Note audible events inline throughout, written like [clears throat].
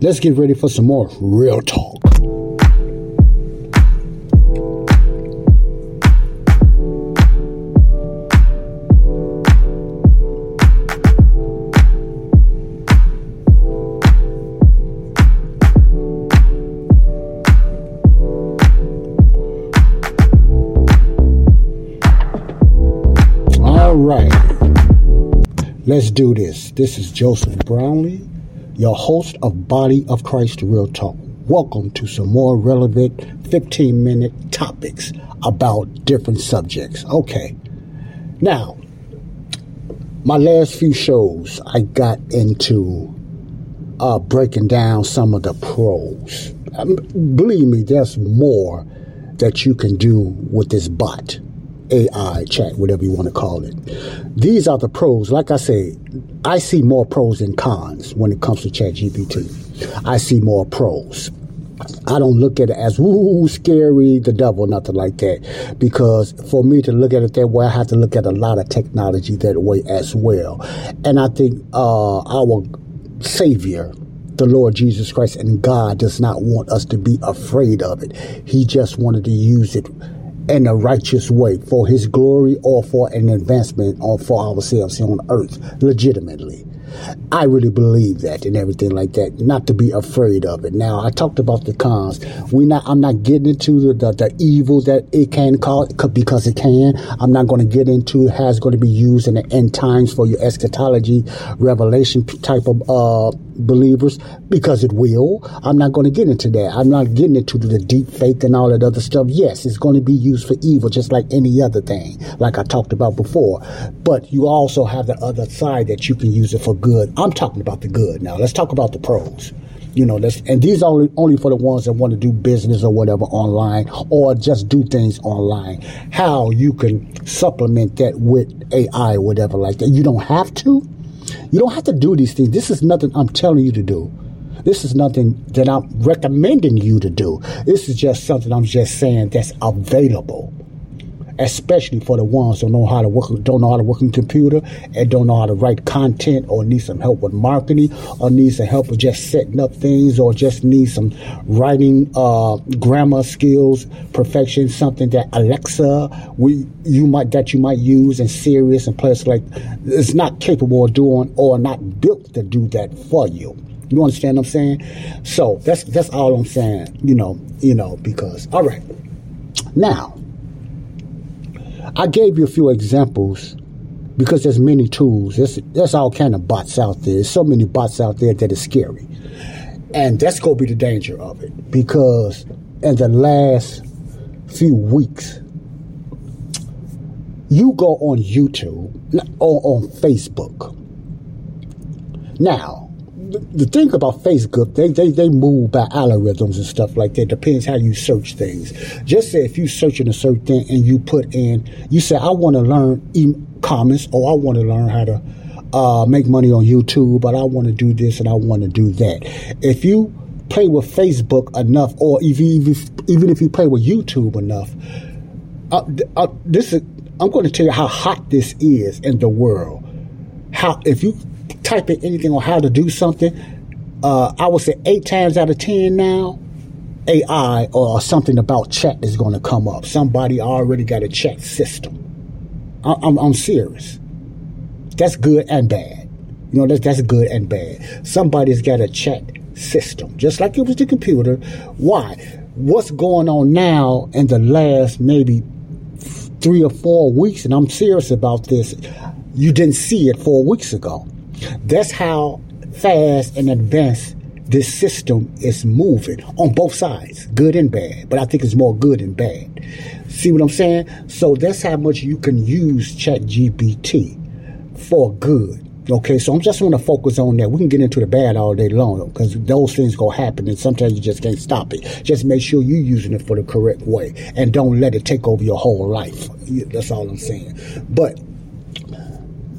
Let's get ready for some more real talk. Let's do this. This is Joseph Brownlee, your host of Body of Christ Real Talk. Welcome to some more relevant 15 minute topics about different subjects. Okay. Now, my last few shows, I got into uh, breaking down some of the pros. Um, believe me, there's more that you can do with this bot. AI chat, whatever you want to call it. These are the pros. Like I say, I see more pros than cons when it comes to Chat GPT. I see more pros. I don't look at it as woo scary, the devil, nothing like that. Because for me to look at it that way, I have to look at a lot of technology that way as well. And I think uh, our Savior, the Lord Jesus Christ, and God does not want us to be afraid of it. He just wanted to use it in a righteous way for his glory or for an advancement or for ourselves here on earth legitimately. I really believe that and everything like that, not to be afraid of it. Now, I talked about the cons. We not, I'm not getting into the, the, the evil that it can cause because it can. I'm not going to get into how it's going to be used in the end times for your eschatology, revelation type of uh, believers because it will. I'm not going to get into that. I'm not getting into the deep faith and all that other stuff. Yes, it's going to be used for evil just like any other thing, like I talked about before. But you also have the other side that you can use it for good. I'm talking about the good now. Let's talk about the pros. You know, let's, and these are only only for the ones that want to do business or whatever online, or just do things online. How you can supplement that with AI or whatever like that. You don't have to. You don't have to do these things. This is nothing I'm telling you to do. This is nothing that I'm recommending you to do. This is just something I'm just saying that's available especially for the ones who don't know how to work, don't know how to work a computer, and don't know how to write content, or need some help with marketing, or need some help with just setting up things, or just need some writing, uh, grammar skills, perfection, something that Alexa, we you might that you might use in Siri's and places like it's not capable of doing or not built to do that for you. You understand what I'm saying? So that's that's all I'm saying. You know, you know, because all right. Now, I gave you a few examples because there's many tools. There's, there's all kind of bots out there. There's so many bots out there that is scary. And that's going to be the danger of it because in the last few weeks, you go on YouTube or on Facebook. Now, the thing about Facebook, they, they, they move by algorithms and stuff like that. Depends how you search things. Just say if you searching a certain thing and you put in, you say, I want to learn e-commerce or I want to learn how to uh, make money on YouTube, but I want to do this and I want to do that. If you play with Facebook enough, or if you, even if you play with YouTube enough, uh, uh, this is I'm going to tell you how hot this is in the world. How if you type in anything on how to do something, uh, I would say eight times out of ten now, AI or something about chat is going to come up. Somebody already got a chat system. I, I'm, I'm serious. That's good and bad. You know, that's, that's good and bad. Somebody's got a chat system, just like it was the computer. Why? What's going on now in the last maybe three or four weeks, and I'm serious about this, you didn't see it four weeks ago. That's how fast and advanced this system is moving on both sides, good and bad. But I think it's more good and bad. See what I'm saying? So that's how much you can use ChatGPT for good. Okay, so I'm just want to focus on that. We can get into the bad all day long because those things go happen, and sometimes you just can't stop it. Just make sure you're using it for the correct way, and don't let it take over your whole life. That's all I'm saying. But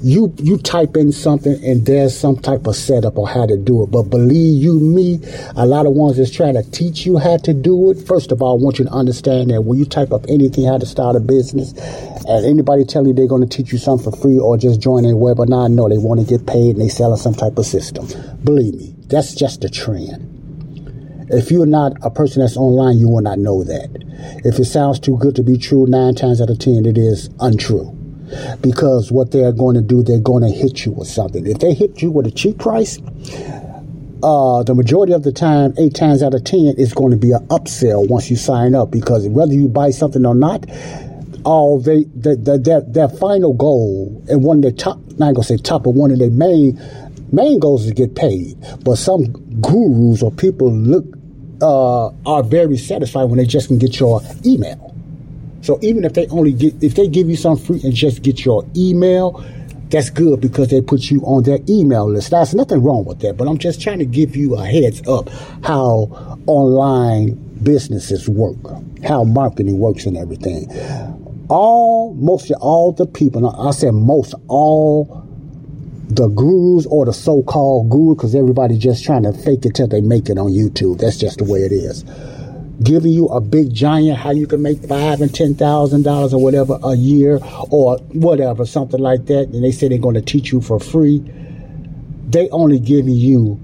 you you type in something and there's some type of setup on how to do it. But believe you me, a lot of ones that's trying to teach you how to do it. First of all, I want you to understand that when you type up anything how to start a business, and anybody tell you they're going to teach you something for free or just join a webinar, no, they want to get paid and they selling some type of system. Believe me, that's just a trend. If you're not a person that's online, you will not know that. If it sounds too good to be true, nine times out of ten, it is untrue because what they're going to do, they're going to hit you with something. If they hit you with a cheap price, uh, the majority of the time, eight times out of ten, it's going to be an upsell once you sign up because whether you buy something or not, all they the, the, their their final goal and one of their top not gonna say top, but one of their main main goals is to get paid. But some gurus or people look uh, are very satisfied when they just can get your email. So even if they only get, if they give you some free and just get your email, that's good because they put you on their email list. There's nothing wrong with that, but I'm just trying to give you a heads up how online businesses work, how marketing works and everything. All, mostly all the people, I said most, all the gurus or the so-called guru, because everybody just trying to fake it till they make it on YouTube. That's just the way it is giving you a big giant how you can make five and ten thousand dollars or whatever a year or whatever something like that and they say they're going to teach you for free. They only giving you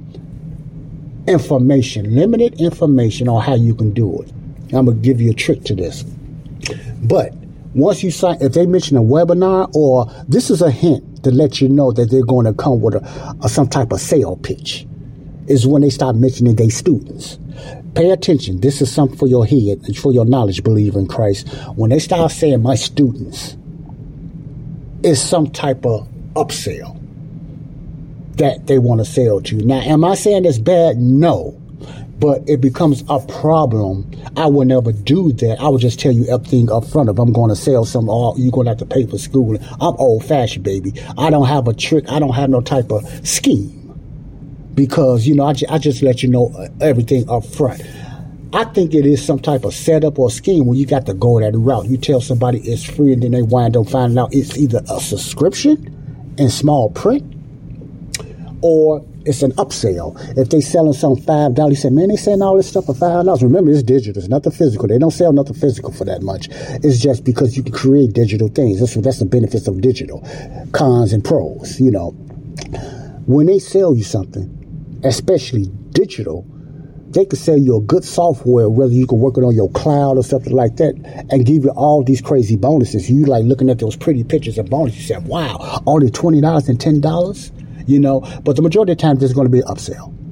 information limited information on how you can do it. I'm going to give you a trick to this. But once you sign if they mention a webinar or this is a hint to let you know that they're going to come with a, a some type of sale pitch is when they start mentioning their students Pay attention. This is something for your head and for your knowledge, believer in Christ. When they start saying my students, it's some type of upsell that they want to sell to. Now, am I saying it's bad? No. But it becomes a problem. I will never do that. I will just tell you everything up front. If I'm going to sell some, oh, you're going to have to pay for schooling. I'm old fashioned, baby. I don't have a trick. I don't have no type of scheme because you know I, I just let you know uh, everything up front. I think it is some type of setup or scheme when you got to go that route. You tell somebody it's free, and then they wind up finding out it's either a subscription in small print or it's an upsell. If they selling some five dollars, you say, man, they selling all this stuff for five dollars. Remember, it's digital. It's nothing physical. They don't sell nothing physical for that much. It's just because you can create digital things. That's that's the benefits of digital, cons and pros. You know, when they sell you something, especially digital, they could sell you a good software, whether you can work it on your cloud or something like that, and give you all these crazy bonuses. You like looking at those pretty pictures of bonuses. You say, wow, only $20 and $10, you know, but the majority of the time there's going to be an upsell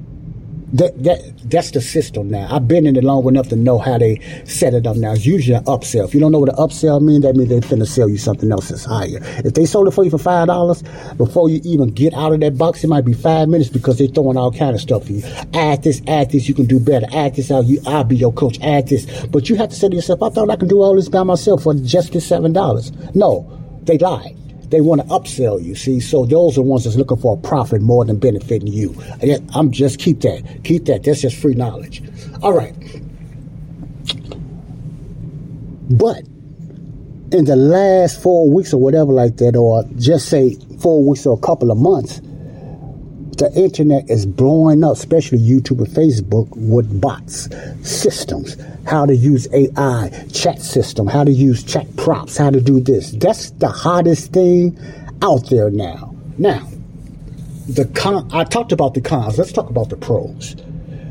that that that's the system now. I've been in it long enough to know how they set it up now. It's usually an upsell. If you don't know what an upsell means, that means they're finna sell you something else that's higher. If they sold it for you for five dollars, before you even get out of that box, it might be five minutes because they're throwing all kind of stuff for you. Add this, add this, you can do better. Add this out, you I'll be your coach. Add this. But you have to say to yourself, I thought I can do all this by myself for just this seven dollars. No, they lied they want to upsell you. See, so those are ones that's looking for a profit more than benefiting you. I'm just keep that, keep that. That's just free knowledge. All right, but in the last four weeks or whatever like that, or just say four weeks or a couple of months, the internet is blowing up, especially YouTube and Facebook, with bots, systems, how to use AI, chat system, how to use chat props, how to do this. That's the hottest thing out there now. Now, the con I talked about the cons. Let's talk about the pros.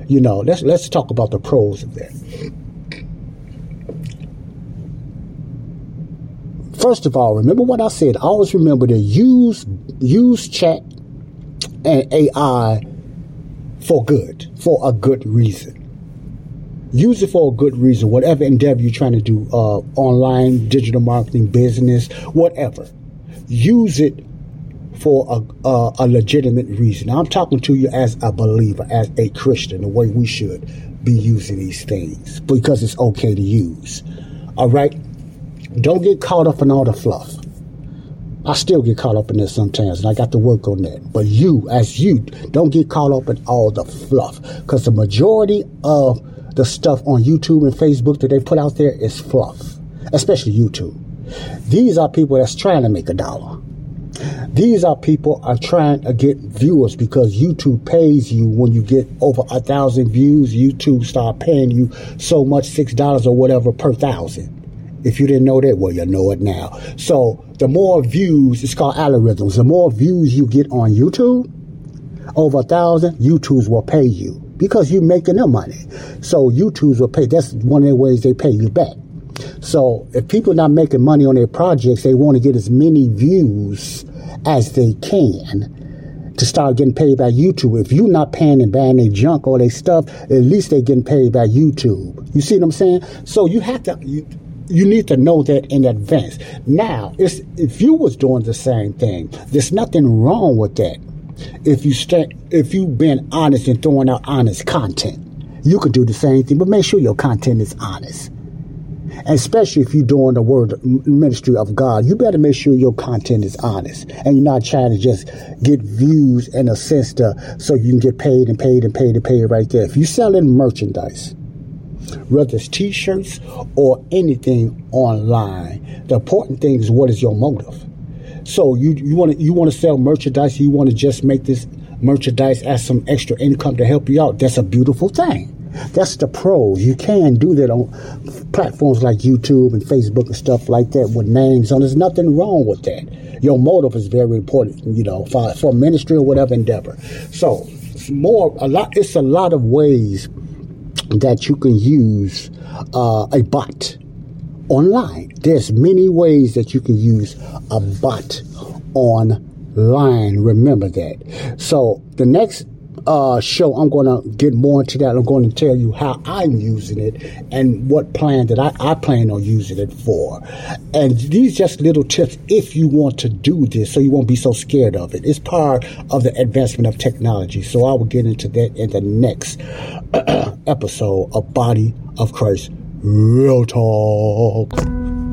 You know, let's let's talk about the pros of that. First of all, remember what I said. Always remember to use use chat and AI for good, for a good reason. Use it for a good reason, whatever endeavor you're trying to do, uh, online, digital marketing, business, whatever. Use it for a, a, a legitimate reason. I'm talking to you as a believer, as a Christian, the way we should be using these things because it's okay to use. All right? Don't get caught up in all the fluff. I still get caught up in this sometimes, and I got to work on that. But you, as you, don't get caught up in all the fluff, because the majority of the stuff on YouTube and Facebook that they put out there is fluff, especially YouTube. These are people that's trying to make a dollar. These are people are trying to get viewers because YouTube pays you when you get over a thousand views. YouTube start paying you so much, six dollars or whatever per thousand. If you didn't know that, well, you know it now. So the more views, it's called algorithms. The more views you get on YouTube, over a thousand, YouTube's will pay you because you're making them money. So YouTube's will pay. That's one of the ways they pay you back. So if people are not making money on their projects, they want to get as many views as they can to start getting paid by YouTube. If you're not paying and buying their junk or their stuff, at least they're getting paid by YouTube. You see what I'm saying? So you have to. You, you need to know that in advance. Now, if you was doing the same thing, there's nothing wrong with that. If you stay, if you've been honest and throwing out honest content, you could do the same thing, but make sure your content is honest. Especially if you're doing the word ministry of God, you better make sure your content is honest and you're not trying to just get views and a sense to so you can get paid and paid and paid and paid right there. If you're selling merchandise, whether it's t-shirts or anything online. The important thing is what is your motive. So you you want to you want to sell merchandise, you want to just make this merchandise as some extra income to help you out. That's a beautiful thing. That's the pros. You can do that on platforms like YouTube and Facebook and stuff like that with names on. There's nothing wrong with that. Your motive is very important, you know, for, for ministry or whatever endeavor. So more a lot. It's a lot of ways that you can use uh, a bot online. There's many ways that you can use a bot online. Remember that. So the next uh, show, I'm going to get more into that. I'm going to tell you how I'm using it and what plan that I, I plan on using it for. And these just little tips if you want to do this so you won't be so scared of it. It's part of the advancement of technology. So I will get into that in the next [clears throat] episode of Body of Christ Real Talk.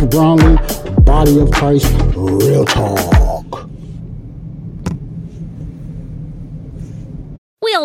Joseph Brownlee, Body of Christ,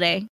holiday.